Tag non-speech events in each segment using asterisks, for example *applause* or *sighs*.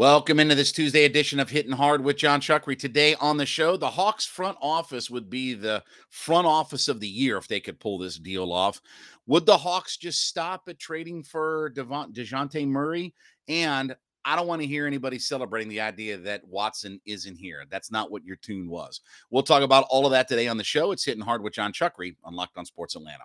Welcome into this Tuesday edition of Hitting Hard with Jon Chuckery. Today on the show, the Hawks front office would be the front office of the year if they could pull this deal off. Would the Hawks just stop at trading for Devon, DeJounte Murray? And I don't want to hear anybody celebrating the idea that Watson isn't here. That's not what your tune was. We'll talk about all of that today on the show. It's Hitting Hard with Jon Chuckery on Locked on Sports Atlanta.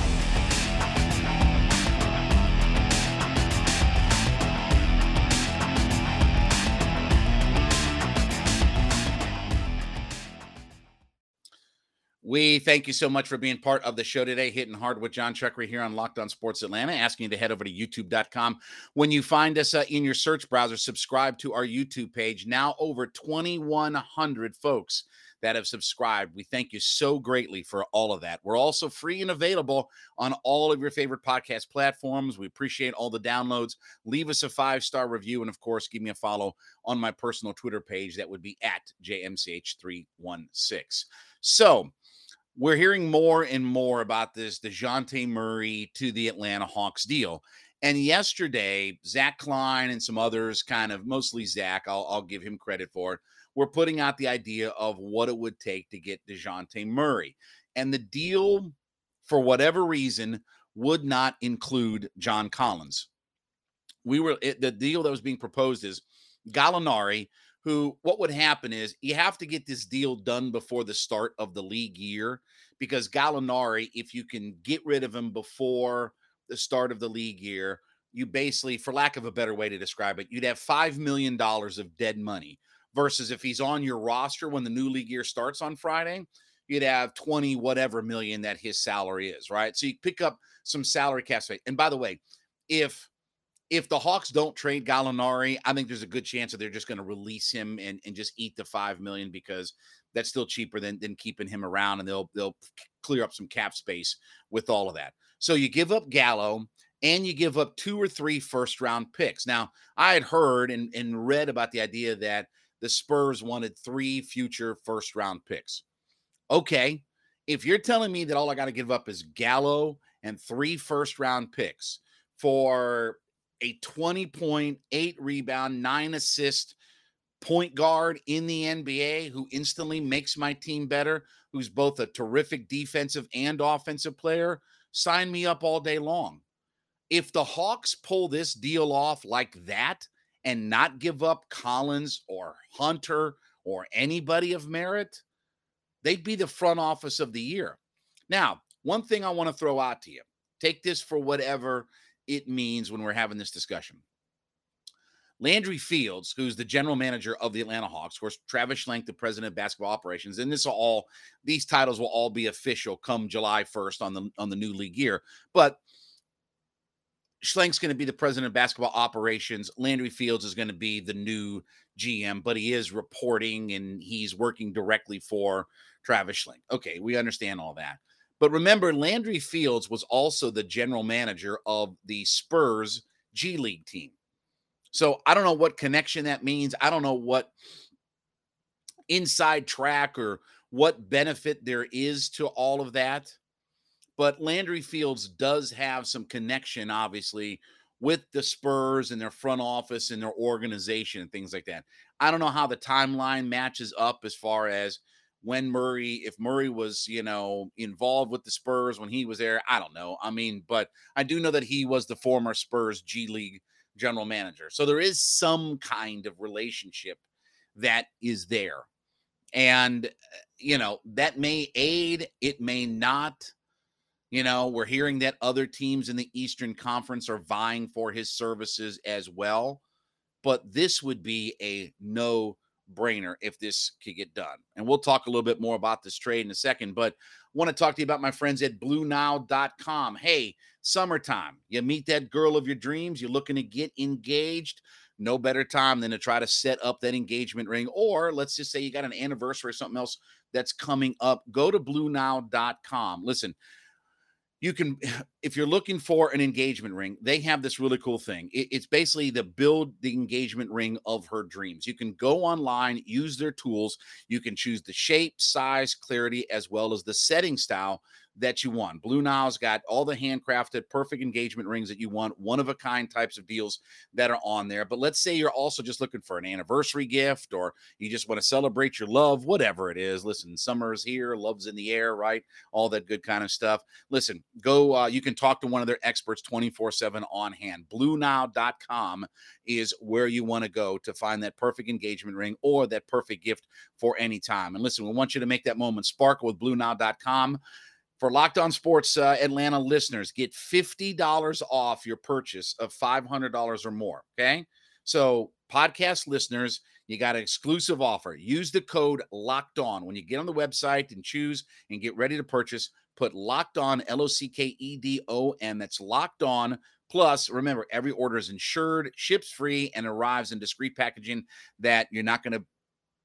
We thank you so much for being part of the show today, hitting hard with Jon Chuckery here on Locked On Sports Atlanta. Asking you to head over to youtube.com. When you find us uh, in your search browser, subscribe to our YouTube page. Now, over 2,100 folks that have subscribed. We thank you so greatly for all of that. We're also free and available on all of your favorite podcast platforms. We appreciate all the downloads. Leave us a five star review. And of course, give me a follow on my personal Twitter page. That would be at JMCH316. So, we're hearing more and more about this DeJounte Murray to the Atlanta Hawks deal. And yesterday, Zach Klein and some others, kind of mostly Zach, I'll, I'll give him credit for were putting out the idea of what it would take to get DeJounte Murray. And the deal, for whatever reason, would not include John Collins. We were, it, the deal that was being proposed is Gallinari who what would happen is you have to get this deal done before the start of the league year because Gallinari, if you can get rid of him before the start of the league year, you basically, for lack of a better way to describe it, you'd have $5 million of dead money versus if he's on your roster when the new league year starts on Friday, you'd have 20 whatever million that his salary is, right? So you pick up some salary cap space. And by the way, if if the Hawks don't trade Gallinari, I think there's a good chance that they're just going to release him and, and just eat the five million because that's still cheaper than, than keeping him around and they'll they'll clear up some cap space with all of that. So you give up Gallo and you give up two or three first round picks. Now, I had heard and, and read about the idea that the Spurs wanted three future first round picks. Okay. If you're telling me that all I got to give up is Gallo and three first round picks for a 20 point, eight rebound, nine assist point guard in the NBA who instantly makes my team better, who's both a terrific defensive and offensive player, sign me up all day long. If the Hawks pull this deal off like that and not give up Collins or Hunter or anybody of merit, they'd be the front office of the year. Now, one thing I want to throw out to you take this for whatever it means when we're having this discussion. Landry Fields, who's the general manager of the Atlanta Hawks, of course, Travis Schlenk, the president of basketball operations, and this all these titles will all be official come July 1st on the on the new league year. But Schlenk's going to be the president of basketball operations. Landry Fields is going to be the new GM, but he is reporting and he's working directly for Travis Schlenk. Okay, we understand all that. But remember, Landry Fields was also the general manager of the Spurs G League team. So I don't know what connection that means. I don't know what inside track or what benefit there is to all of that. But Landry Fields does have some connection, obviously, with the Spurs and their front office and their organization and things like that. I don't know how the timeline matches up as far as when Murray, if Murray was, you know, involved with the Spurs when he was there. I don't know. I mean, but I do know that he was the former Spurs G League general manager. So there is some kind of relationship that is there. And, uh, you know, that may aid, it may not. You know, we're hearing that other teams in the Eastern Conference are vying for his services as well. But this would be a no brainer if this could get done. And we'll talk a little bit more about this trade in a second, but want to talk to you about my friends at BlueNile.com. Hey, summertime, you meet that girl of your dreams, you're looking to get engaged. No better time than to try to set up that engagement ring. Or let's just say you got an anniversary or something else that's coming up. Go to BlueNile.com. Listen, you can *sighs* if you're looking for an engagement ring they have this really cool thing. It, it's basically the build the engagement ring of her dreams. You can go online use their tools. You can choose the shape size clarity as well as the setting style that you want. Blue Nile's got all the handcrafted, perfect engagement rings that you want, one of a kind types of deals that are on there. But let's say you're also just looking for an anniversary gift or you just want to celebrate your love, whatever it is. Listen, summer's here, love's in the air, right? All that good kind of stuff. Listen, go, uh, you can talk to one of their experts 24 7 on hand. BlueNile.com is where you want to go to find that perfect engagement ring or that perfect gift for any time. And listen, we want you to make that moment sparkle with BlueNile.com. For Locked On Sports uh, Atlanta listeners, get $50 off your purchase of $500 or more. Okay. So, podcast listeners, you got an exclusive offer. Use the code Locked On when you get on the website and choose and get ready to purchase. Put Locked On, L O C K E D O N. That's Locked On. Plus, remember, every order is insured, ships free, and arrives in discreet packaging that you're not going to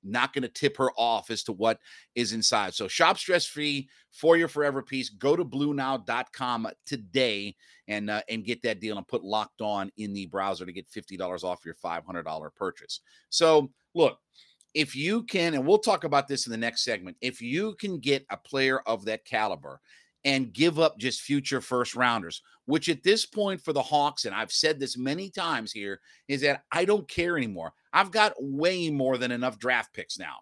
not going to tip her off as to what is inside. So shop stress free for your forever piece. Go to bluenile.com today and uh, and get that deal and put locked on in the browser to get $50 off your $500 purchase. So, look, if you can and we'll talk about this in the next segment. If you can get a player of that caliber and give up just future first rounders, which at this point for the Hawks, and I've said this many times here, is that I don't care anymore. I've got way more than enough draft picks now,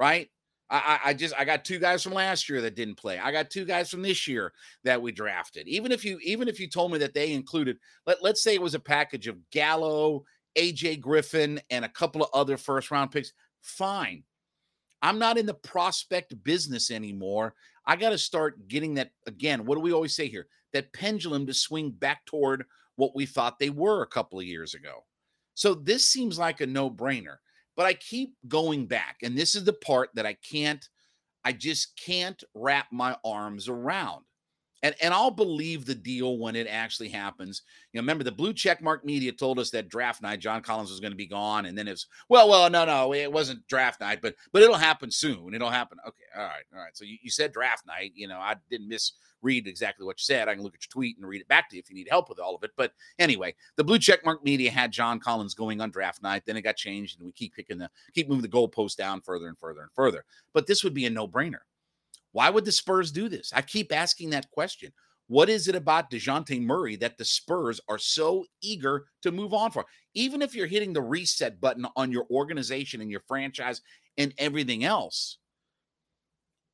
right? I, I just I got two guys from last year that didn't play. I got two guys from this year that we drafted. Even if you even if you told me that they included, let, let's say it was a package of Gallo, AJ Griffin, and a couple of other first round picks, fine. I'm not in the prospect business anymore. I got to start getting that again. What do we always say here? That pendulum to swing back toward what we thought they were a couple of years ago. So this seems like a no brainer, but I keep going back. And this is the part that I can't, I just can't wrap my arms around and and I'll believe the deal when it actually happens. You know, remember the blue check mark media told us that draft night John Collins was going to be gone, and then it's well, well, no, no, it wasn't draft night, but but it'll happen soon. It'll happen. Okay, all right, all right. So you, you said draft night. You know, I didn't misread exactly what you said. I can look at your tweet and read it back to you if you need help with all of it. But anyway, the blue check mark media had John Collins going on draft night. Then it got changed, and we keep picking the keep moving the goalpost down further and further and further. But this would be a no brainer. Why would the Spurs do this? I keep asking that question. What is it about DeJounte Murray that the Spurs are so eager to move on for? Even if you're hitting the reset button on your organization and your franchise and everything else,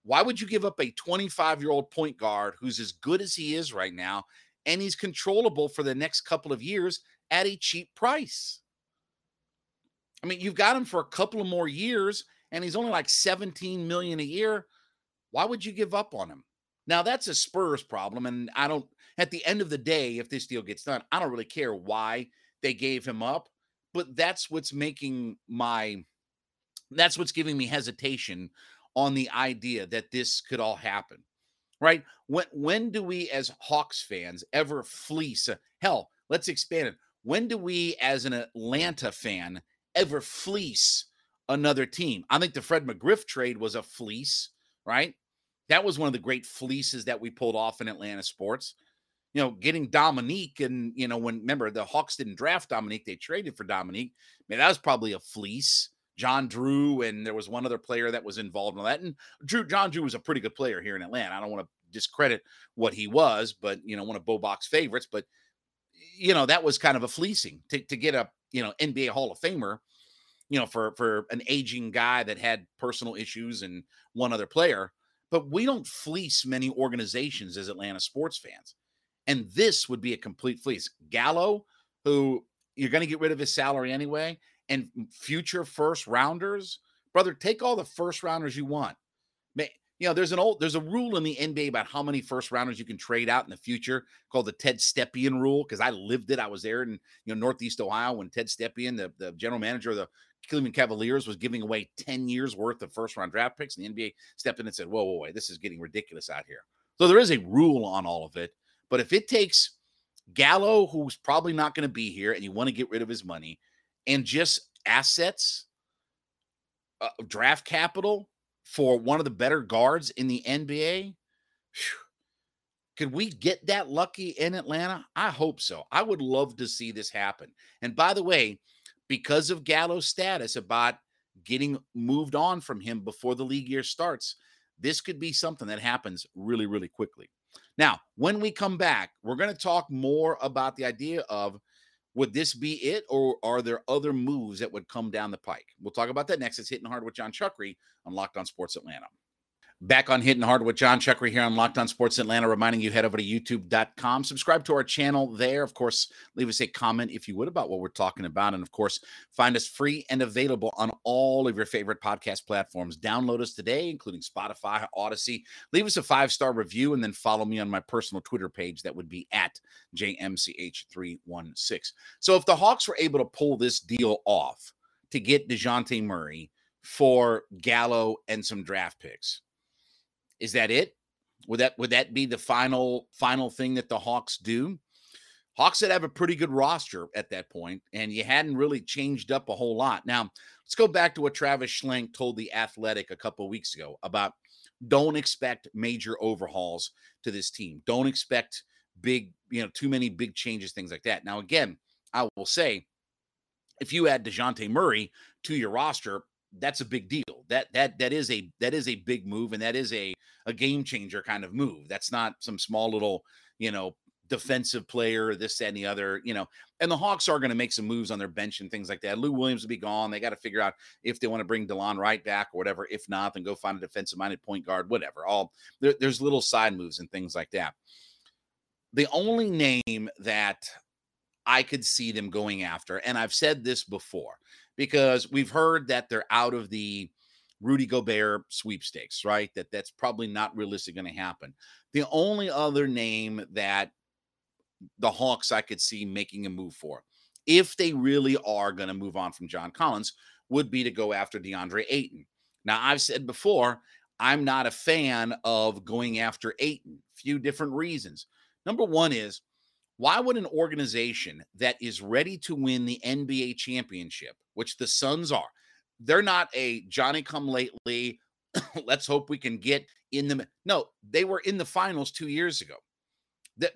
why would you give up a 25 year old point guard who's as good as he is right now and he's controllable for the next couple of years at a cheap price? I mean, you've got him for a couple of more years and he's only like 17 million a year. Why would you give up on him? Now that's a Spurs problem, and I don't. At the end of the day, if this deal gets done, I don't really care why they gave him up, but that's what's making my. That's what's giving me hesitation on the idea that this could all happen, right? When when do we as Hawks fans ever fleece? Hell, let's expand it. When do we as an Atlanta fan ever fleece another team? I think the Fred McGriff trade was a fleece, right? That was one of the great fleeces that we pulled off in Atlanta sports. You know, getting Dominique and, you know, when remember the Hawks didn't draft Dominique, they traded for Dominique. I mean, that was probably a fleece. John Drew, and there was one other player that was involved in that. And Drew, John Drew was a pretty good player here in Atlanta. I don't want to discredit what he was, but you know, one of Bobock's favorites. But you know, that was kind of a fleecing to, to get a you know NBA Hall of Famer, you know, for for an aging guy that had personal issues and one other player but we don't fleece many organizations as Atlanta sports fans. And this would be a complete fleece. Gallo, who you're going to get rid of his salary anyway, and future first rounders, brother, take all the first rounders you want. You know, there's an old there's a rule in the NBA about how many first rounders you can trade out in the future called the Ted Stepien rule because I lived it. I was there in you know Northeast Ohio when Ted Stepien, the, the general manager of the Cleveland Cavaliers was giving away 10 years worth of first round draft picks, and the NBA stepped in and said, Whoa, whoa, wait, this is getting ridiculous out here. So there is a rule on all of it. But if it takes Gallo, who's probably not going to be here, and you want to get rid of his money, and just assets, uh, draft capital for one of the better guards in the NBA, whew, Could we get that lucky in Atlanta? I hope so. I would love to see this happen. And by the way, because of Gallo's status about getting moved on from him before the league year starts, this could be something that happens really, really quickly. Now, when we come back, we're going to talk more about the idea of would this be it, or are there other moves that would come down the pike? We'll talk about that next. It's hitting hard with Jon Chuckery on Locked On Sports Atlanta. Back on Hitting Hard with Jon Chuckery here on Locked On Sports Atlanta, reminding you head over to youtube.com. Subscribe to our channel there. Of course, leave us a comment if you would about what we're talking about. And of course, find us free and available on all of your favorite podcast platforms. Download us today, including Spotify, Audacy. Leave us a five star review and then follow me on my personal Twitter page. That would be at JMCH316. So if the Hawks were able to pull this deal off to get DeJounte Murray for Gallo and some draft picks, is that it? Would that would that be the final final thing that the Hawks do? Hawks would have a pretty good roster at that point, and you hadn't really changed up a whole lot. Now, let's go back to what Travis Schlenk told the Athletic a couple weeks ago about don't expect major overhauls to this team. Don't expect big, you know, too many big changes, things like that. Now, again, I will say, if you add Dejounte Murray to your roster, that's a big deal. That that that is a that is a big move, and that is a a game changer kind of move. That's not some small little, you know, defensive player, this, that, and the other, you know. And the Hawks are going to make some moves on their bench and things like that. Lou Williams will be gone. They got to figure out if they want to bring Delon Wright back or whatever. If not, then go find a defensive minded point guard, whatever. All there, there's little side moves and things like that. The only name that I could see them going after, and I've said this before, because we've heard that they're out of the Rudy Gobert sweepstakes, right? That that's probably not realistic going to happen. The only other name that the Hawks I could see making a move for, if they really are going to move on from John Collins, would be to go after DeAndre Ayton. Now, I've said before, I'm not a fan of going after Ayton. Few different reasons. Number one is why would an organization that is ready to win the NBA championship, which the Suns are, they're not a Johnny come lately. *coughs* Let's hope we can get in the. No, they were in the finals two years ago.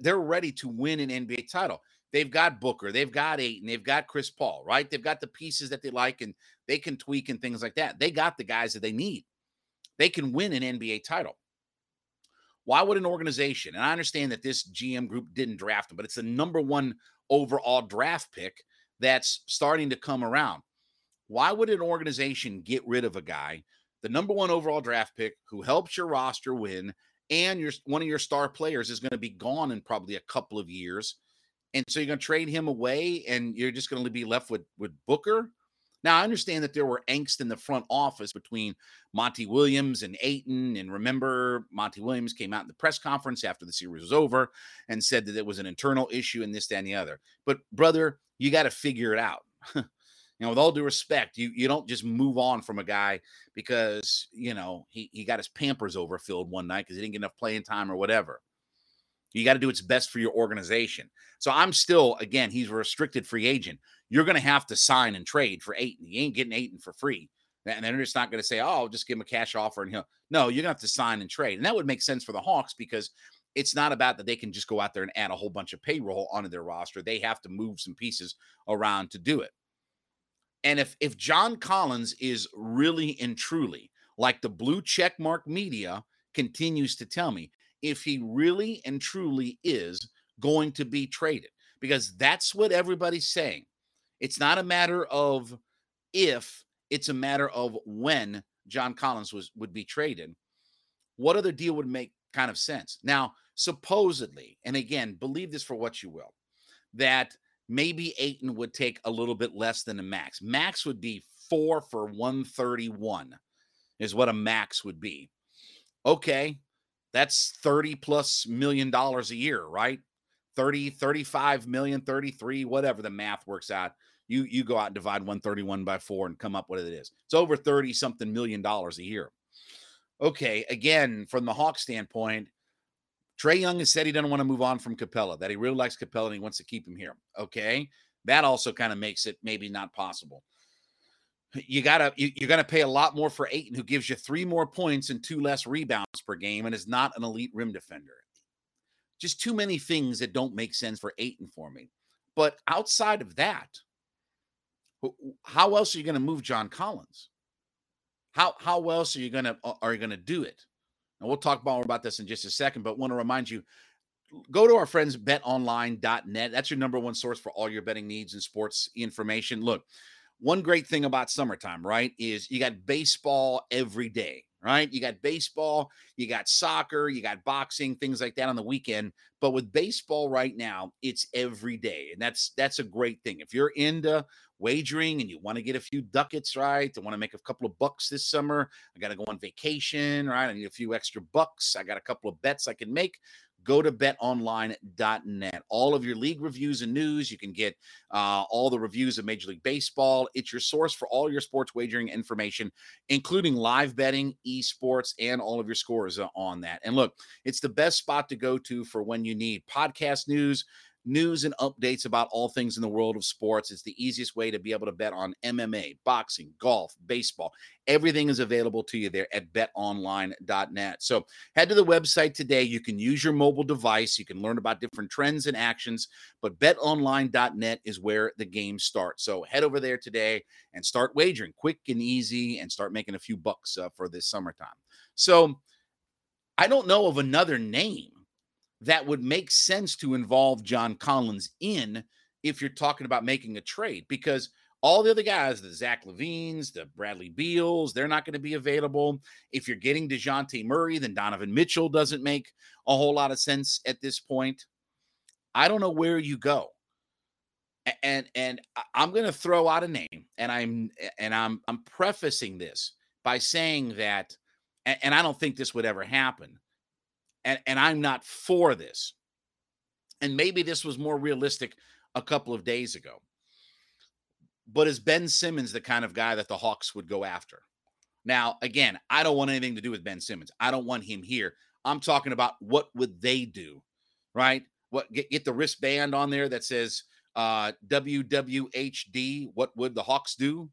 They're ready to win an NBA title. They've got Booker, they've got Ayton, they've got Chris Paul, right? They've got the pieces that they like and they can tweak and things like that. They got the guys that they need. They can win an NBA title. Why would an organization, and I understand that this GM group didn't draft him, but it's the number one overall draft pick that's starting to come around. Why would an organization get rid of a guy, the number one overall draft pick, who helps your roster win, and your one of your star players is going to be gone in probably a couple of years, and so you're going to trade him away, and you're just going to be left with with Booker? Now, I understand that there were angst in the front office between Monty Williams and Ayton. And remember, Monty Williams came out in the press conference after the series was over and said that it was an internal issue and this, that, and the other. But, brother, you got to figure it out. *laughs* you know, with all due respect, you you don't just move on from a guy because you know he he got his pampers overfilled one night because he didn't get enough playing time or whatever. You got to do what's best for your organization. So I'm still, again, he's a restricted free agent. You're going to have to sign and trade for Ayton. You ain't getting Ayton for free. And they're just not going to say, oh, just give him a cash offer. And he'll, no, you're going to have to sign and trade. And that would make sense for the Hawks because it's not about that they can just go out there and add a whole bunch of payroll onto their roster. They have to move some pieces around to do it. And if if John Collins is really and truly like the blue check mark media continues to tell me, if he really and truly is going to be traded, because that's what everybody's saying. It's not a matter of if, it's a matter of when John Collins was would be traded. What other deal would make kind of sense? Now, supposedly, and again, believe this for what you will, that maybe Ayton would take a little bit less than a max. Max would be four for 131, is what a max would be. Okay, that's 30 plus million dollars a year, right? 30, 35 million, 33, whatever the math works out. You you go out and divide 131 by four and come up what it is. It's over 30 something million dollars a year. Okay, again, from the Hawk standpoint, Trae Young has said he doesn't want to move on from Capela, that he really likes Capela and he wants to keep him here. Okay. That also kind of makes it maybe not possible. You gotta you, you're gonna pay a lot more for Ayton, who gives you three more points and two less rebounds per game and is not an elite rim defender. Just too many things that don't make sense for Ayton for me. But outside of that, how else are you going to move John Collins? How how else are you to are you to do it? And we'll talk more about this in just a second, but want to remind you go to our friends betonline.net. That's your number one source for all your betting needs and sports information. Look, one great thing about summertime, right, is you got baseball every day, right? You got baseball, you got soccer, you got boxing, things like that on the weekend. But with baseball right now, it's every day. And that's that's a great thing. If you're into wagering and you want to get a few ducats, right? I want to make a couple of bucks this summer. I got to go on vacation, right? I need a few extra bucks. I got a couple of bets I can make go to betonline.net. All of your league reviews and news. You can get uh, all the reviews of Major League Baseball. It's your source for all your sports wagering information, including live betting, esports, and all of your scores on that. And look, it's the best spot to go to for when you need podcast news news and updates about all things in the world of sports. It's the easiest way to be able to bet on MMA, boxing, golf, baseball. Everything is available to you there at betonline.net. So head to the website today. You can use your mobile device. You can learn about different trends and actions, but betonline.net is where the game starts. So head over there today and start wagering quick and easy and start making a few bucks uh, for this summertime. So I don't know of another name that would make sense to involve John Collins in if you're talking about making a trade because all the other guys, the Zach LaVines, the Bradley Beals, they're not going to be available. If you're getting DeJounte Murray, then Donovan Mitchell doesn't make a whole lot of sense at this point. I don't know where you go. And and I'm going to throw out a name and I'm and I'm I'm prefacing this by saying that and I don't think this would ever happen and, and I'm not for this. And maybe this was more realistic a couple of days ago. But is Ben Simmons the kind of guy that the Hawks would go after? Now, again, I don't want anything to do with Ben Simmons. I don't want him here. I'm talking about what would they do, right? What get, get the wristband on there that says uh, WWHD. What would the Hawks do?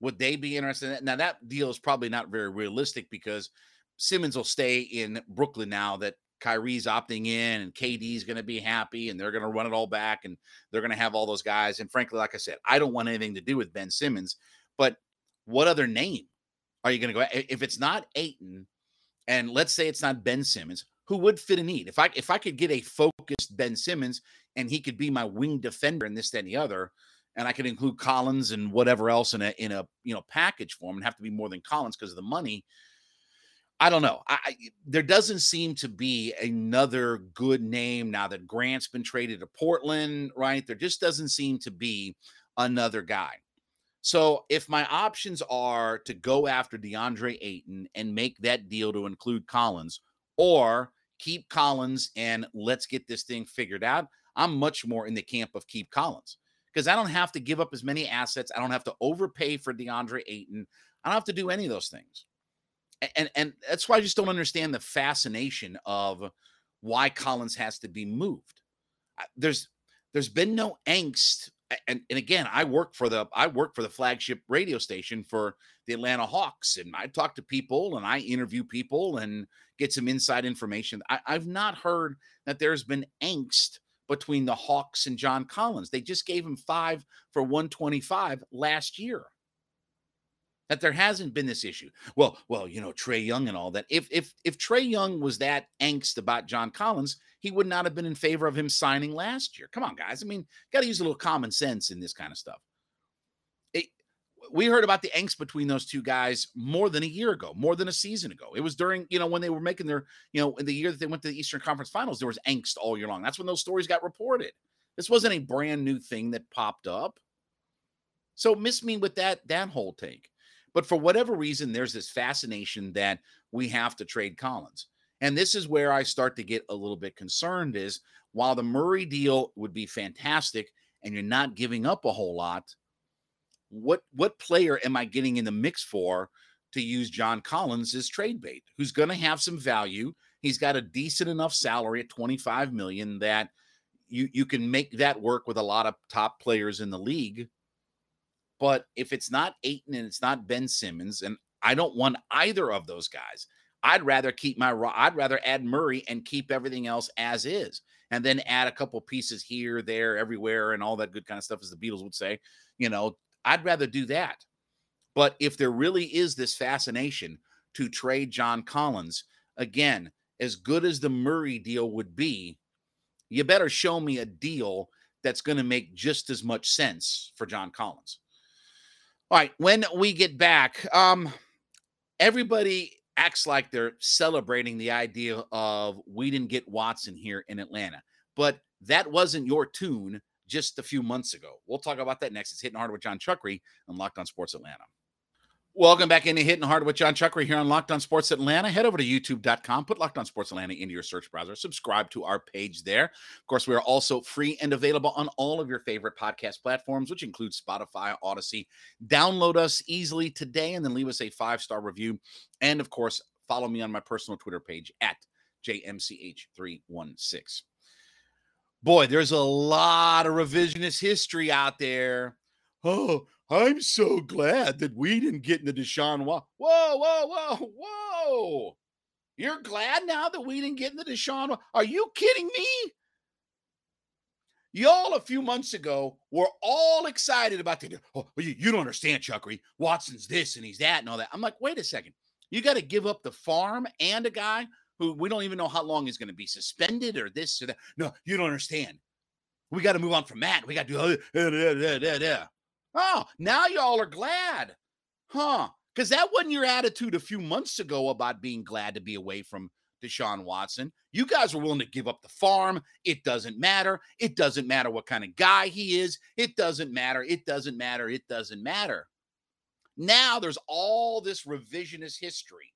Would they be interested in that? Now, that deal is probably not very realistic because Simmons will stay in Brooklyn now that Kyrie's opting in and KD's going to be happy and they're going to run it all back and they're going to have all those guys. And frankly, like I said, I don't want anything to do with Ben Simmons. But what other name are you going to go? If it's not Ayton, and let's say it's not Ben Simmons, who would fit a need? If I if I could get a focused Ben Simmons and he could be my wing defender in this, and the other, and I could include Collins and whatever else in a in a you know package form and have to be more than Collins because of the money I don't know. I, I, there doesn't seem to be another good name now that Grant's been traded to Portland, right? There just doesn't seem to be another guy. So if my options are to go after DeAndre Ayton and make that deal to include Collins, or keep Collins and let's get this thing figured out, I'm much more in the camp of keep Collins because I don't have to give up as many assets. I don't have to overpay for DeAndre Ayton. I don't have to do any of those things and and that's why I just don't understand the fascination of why Collins has to be moved. There's there's been no angst and, and again i work for the i work for the flagship radio station for the atlanta hawks and i talk to people and i interview people and get some inside information. I, i've not heard that there's been angst between the hawks and john collins. They just gave him five for 125 last year that there hasn't been this issue. Well, well, you know, Trae Young and all that. If if if Trae Young was that angst about John Collins, he would not have been in favor of him signing last year. Come on, guys. I mean, got to use a little common sense in this kind of stuff. It, we heard about the angst between those two guys more than a year ago, more than a season ago. It was during, you know, when they were making their, you know, in the year that they went to the Eastern Conference Finals, there was angst all year long. That's when those stories got reported. This wasn't a brand new thing that popped up. So miss me with that that whole take. But for whatever reason, there's this fascination that we have to trade Collins. And this is where I start to get a little bit concerned is while the Murray deal would be fantastic and you're not giving up a whole lot, what what player am I getting in the mix for to use John Collins as trade bait? Who's going to have some value? He's got a decent enough salary at 25 million that you you can make that work with a lot of top players in the league. But if it's not Ayton and it's not Ben Simmons, and I don't want either of those guys, I'd rather keep my I'd rather add Murray and keep everything else as is, and then add a couple pieces here, there, everywhere, and all that good kind of stuff, as the Beatles would say. You know, I'd rather do that. But if there really is this fascination to trade John Collins, again, as good as the Murray deal would be, you better show me a deal that's going to make just as much sense for John Collins. All right, when we get back, um, everybody acts like they're celebrating the idea of we didn't get Watson here in Atlanta, but that wasn't your tune just a few months ago. We'll talk about that next. It's hitting hard with Jon Chuckery on Locked On Sports Atlanta. Welcome back into Hitting Hard with Jon Chuckery here on Locked On Sports Atlanta. Head over to youtube.com, put Locked On Sports Atlanta into your search browser, subscribe to our page there. Of course, we are also free and available on all of your favorite podcast platforms, which includes Spotify, Audacy. Download us easily today and then leave us a five star review. And of course, follow me on my personal Twitter page at JMCH316. Boy, there's a lot of revisionist history out there. Oh, I'm so glad that we didn't get into Deshaun Watson. Whoa, whoa, whoa, whoa. You're glad now that we didn't get into Deshaun? Are you kidding me? Y'all a few months ago were all excited about the. Oh, you, you don't understand, Chuckery. Watson's this and he's that and all that. I'm like, wait a second. You got to give up the farm and a guy who we don't even know how long he's going to be suspended or this or that. No, you don't understand. We got to move on from Matt. We got to do. Oh, Oh, now y'all are glad. Huh. Because that wasn't your attitude a few months ago about being glad to be away from Deshaun Watson. You guys were willing to give up the farm. It doesn't matter. It doesn't matter what kind of guy he is. It doesn't matter. It doesn't matter. It doesn't matter. Now there's all this revisionist history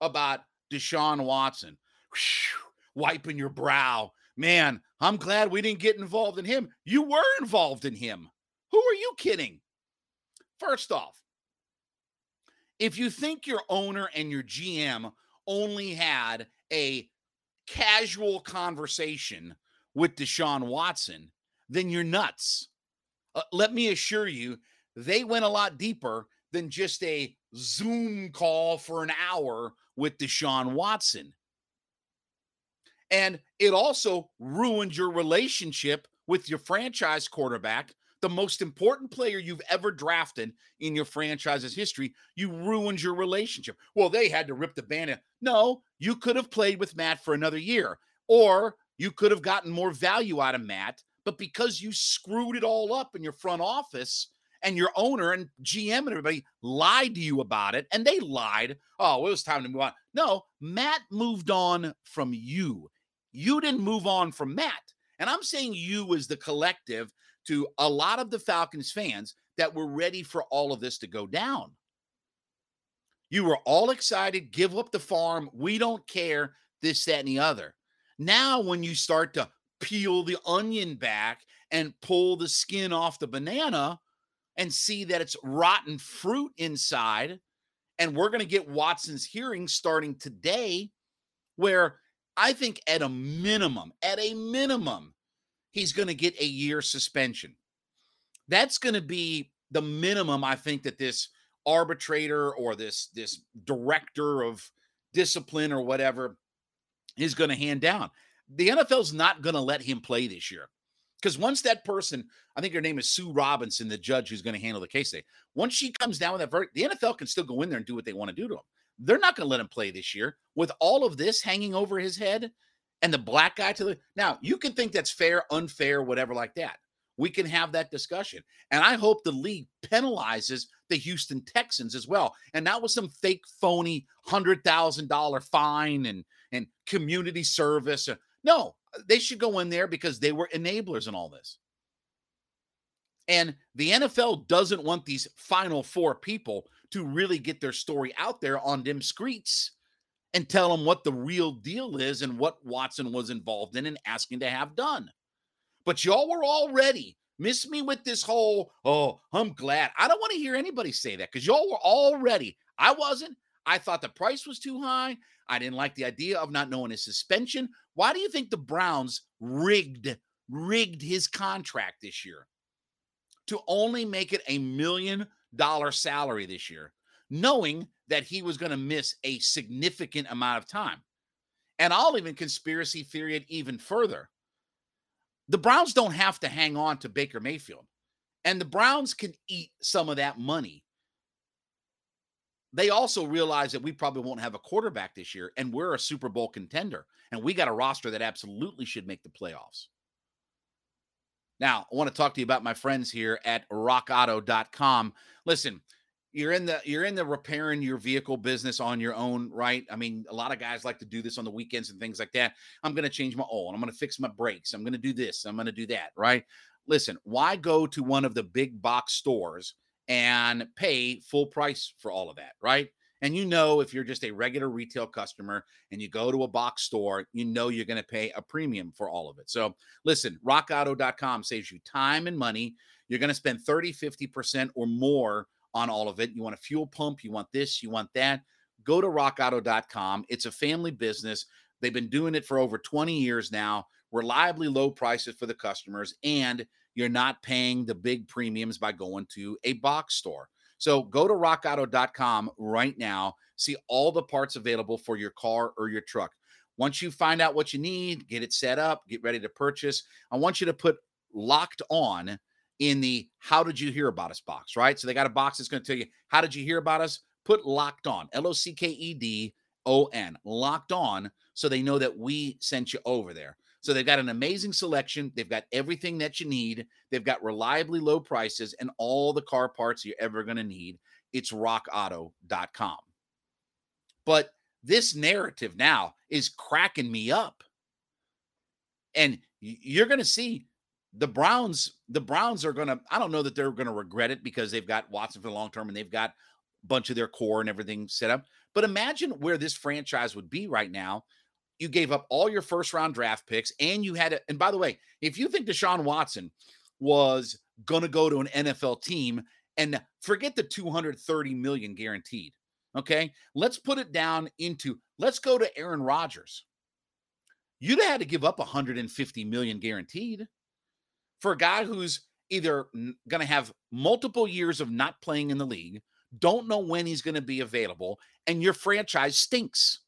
about Deshaun Watson. Whew, wiping your brow. Man, I'm glad we didn't get involved in him. You were involved in him. Who are you kidding? First off, if you think your owner and your GM only had a casual conversation with Deshaun Watson, then you're nuts. Uh, let me assure you, they went a lot deeper than just a Zoom call for an hour with Deshaun Watson. And it also ruined your relationship with your franchise quarterback the most important player you've ever drafted in your franchise's history, you ruined your relationship. Well, they had to rip the band. No, you could have played with Matt for another year, or you could have gotten more value out of Matt. But because you screwed it all up in your front office and your owner and GM and everybody lied to you about it, and they lied. Oh, it was time to move on. No, Matt moved on from you. You didn't move on from Matt. And I'm saying you as the collective to a lot of the Falcons fans that were ready for all of this to go down. You were all excited, give up the farm. We don't care, this, that, and the other. Now, when you start to peel the onion back and pull the skin off the banana and see that it's rotten fruit inside, and we're going to get Watson's hearing starting today, where I think at a minimum, at a minimum, he's going to get a year suspension. That's going to be the minimum I think that this arbitrator or this this director of discipline or whatever is going to hand down. The NFL's not going to let him play this year. Because once that person, I think her name is Sue Robinson, the judge who's going to handle the case today, once she comes down with that verdict, the NFL can still go in there and do what they want to do to him. They're not going to let him play this year with all of this hanging over his head and the black guy to the now you can think that's fair, unfair, whatever like that. We can have that discussion. And I hope the league penalizes the Houston Texans as well. And not with some fake phony hundred thousand dollar fine and and community service. Uh, no, they should go in there because they were enablers in all this. And the NFL doesn't want these final four people to really get their story out there on them streets and tell them what the real deal is and what Watson was involved in and asking to have done. But y'all were already miss me with this whole, oh, I'm glad. I don't want to hear anybody say that because y'all were already. I wasn't. I thought the price was too high. I didn't like the idea of not knowing his suspension. Why do you think the Browns rigged rigged his contract this year to only make it a million dollar salary this year? Knowing that he was going to miss a significant amount of time. And I'll even conspiracy theory it even further. The Browns don't have to hang on to Baker Mayfield, and the Browns can eat some of that money. They also realize that we probably won't have a quarterback this year, and we're a Super Bowl contender, and we got a roster that absolutely should make the playoffs. Now, I want to talk to you about my friends here at rockauto.com. Listen, you're in the you're in the repairing your vehicle business on your own, right? I mean, a lot of guys like to do this on the weekends and things like that. I'm going to change my oil, I'm going to fix my brakes, I'm going to do this, I'm going to do that, right? Listen, why go to one of the big box stores and pay full price for all of that, right? And you know, if you're just a regular retail customer and you go to a box store, you know you're going to pay a premium for all of it. So listen, rockauto.com saves you time and money. You're going to spend 30, 50% or more on all of it. You want a fuel pump, you want this, you want that. Go to rockauto.com. It's a family business. They've been doing it for over 20 years now, reliably low prices for the customers, and you're not paying the big premiums by going to a box store. So go to rockauto.com right now, see all the parts available for your car or your truck. Once you find out what you need, get it set up, get ready to purchase. I want you to put locked on in the how did you hear about us box, right? So they got a box that's going to tell you how did you hear about us? Put locked on, L O C K E D O N, locked on, so they know that we sent you over there. So they've got an amazing selection. They've got everything that you need. They've got reliably low prices and all the car parts you're ever going to need. It's rockauto.com. But this narrative now is cracking me up. And you're going to see the Browns, the Browns are to, I don't know that they're to regret it because they've got Watson for the long term and they've got a bunch of their core and everything set up. But imagine where this franchise would be right now. You gave up all your first round draft picks and you had it. And by the way, if you think Deshaun Watson was to go to an NFL team and forget the 230 million guaranteed, okay, let's put it down into let's go to Aaron Rodgers. You'd have had to give up 150 million guaranteed for a guy who's either going to have multiple years of not playing in the league, don't know when he's going to be available, and your franchise stinks.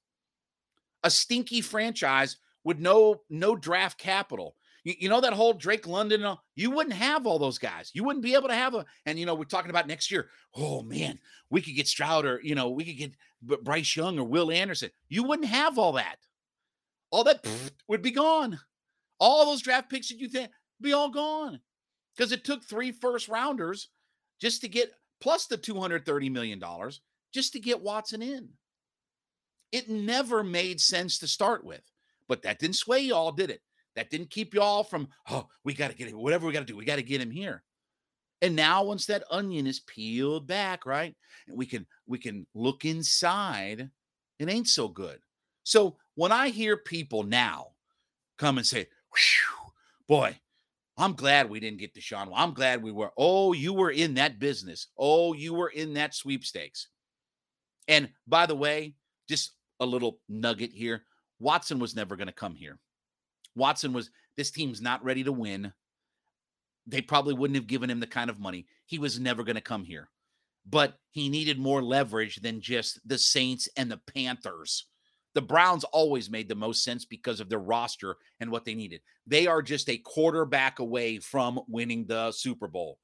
A stinky franchise with no no draft capital. You, you know that whole Drake London, uh, you wouldn't have all those guys. You wouldn't be able to have a. And you know we're talking about next year. Oh man, we could get Stroud or you know we could get Bryce Young or Will Anderson. You wouldn't have all that. All that would be gone. All those draft picks that you think be all gone because it took three first rounders just to get plus the $230 million just to get Watson in. It never made sense to start with, but that didn't sway y'all, did it? That didn't keep y'all from, oh, we got to get him, whatever we got to do, we got to get him here. And now once that onion is peeled back, right? And we can we can look inside, it ain't so good. So when I hear people now come and say, boy, I'm glad we didn't get Deshaun. I'm glad we were. Oh, you were in that business. Oh, you were in that sweepstakes. And by the way, just a little nugget here Watson was never going to come here. Watson was, this team's not ready to win. They probably wouldn't have given him the kind of money. He was never going to come here. But he needed more leverage than just the Saints and the Panthers the Browns always made the most sense because of their roster and what they needed. They are just a quarterback away from winning the Super Bowl.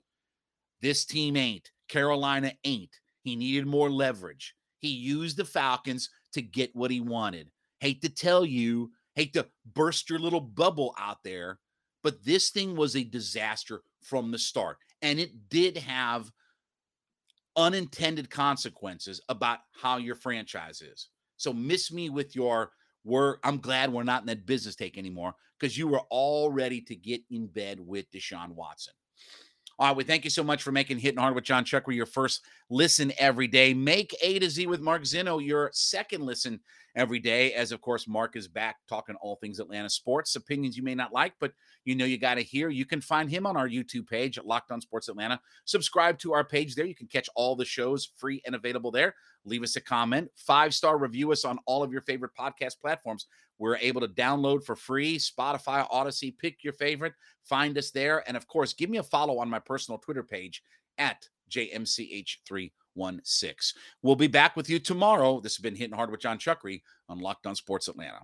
This team ain't. Carolina ain't. He needed more leverage. He used the Falcons to get what he wanted. Hate to tell you, hate to burst your little bubble out there, but this thing was a disaster from the start. And it did have unintended consequences about how your franchise is. So miss me with your we're I'm glad we're not in that business take anymore because you were all ready to get in bed with Deshaun Watson. All right, we thank you so much for making Hitting Hard with Jon Chuckery your first listen every day. Make A to Z with Mark Zeno your second listen every day, as of course, Mark is back talking all things Atlanta sports, opinions you may not like, but you know you got to hear. You can find him on our YouTube page at Locked On Sports Atlanta. Subscribe to our page there. You can catch all the shows free and available there. Leave us a comment, five star review us on all of your favorite podcast platforms. We're able to download for free Spotify, Audacy. Pick your favorite, find us there. And of course, give me a follow on my personal Twitter page at JMCH316. We'll be back with you tomorrow. This has been Hitting Hard with Jon Chuckery on Locked On Sports Atlanta.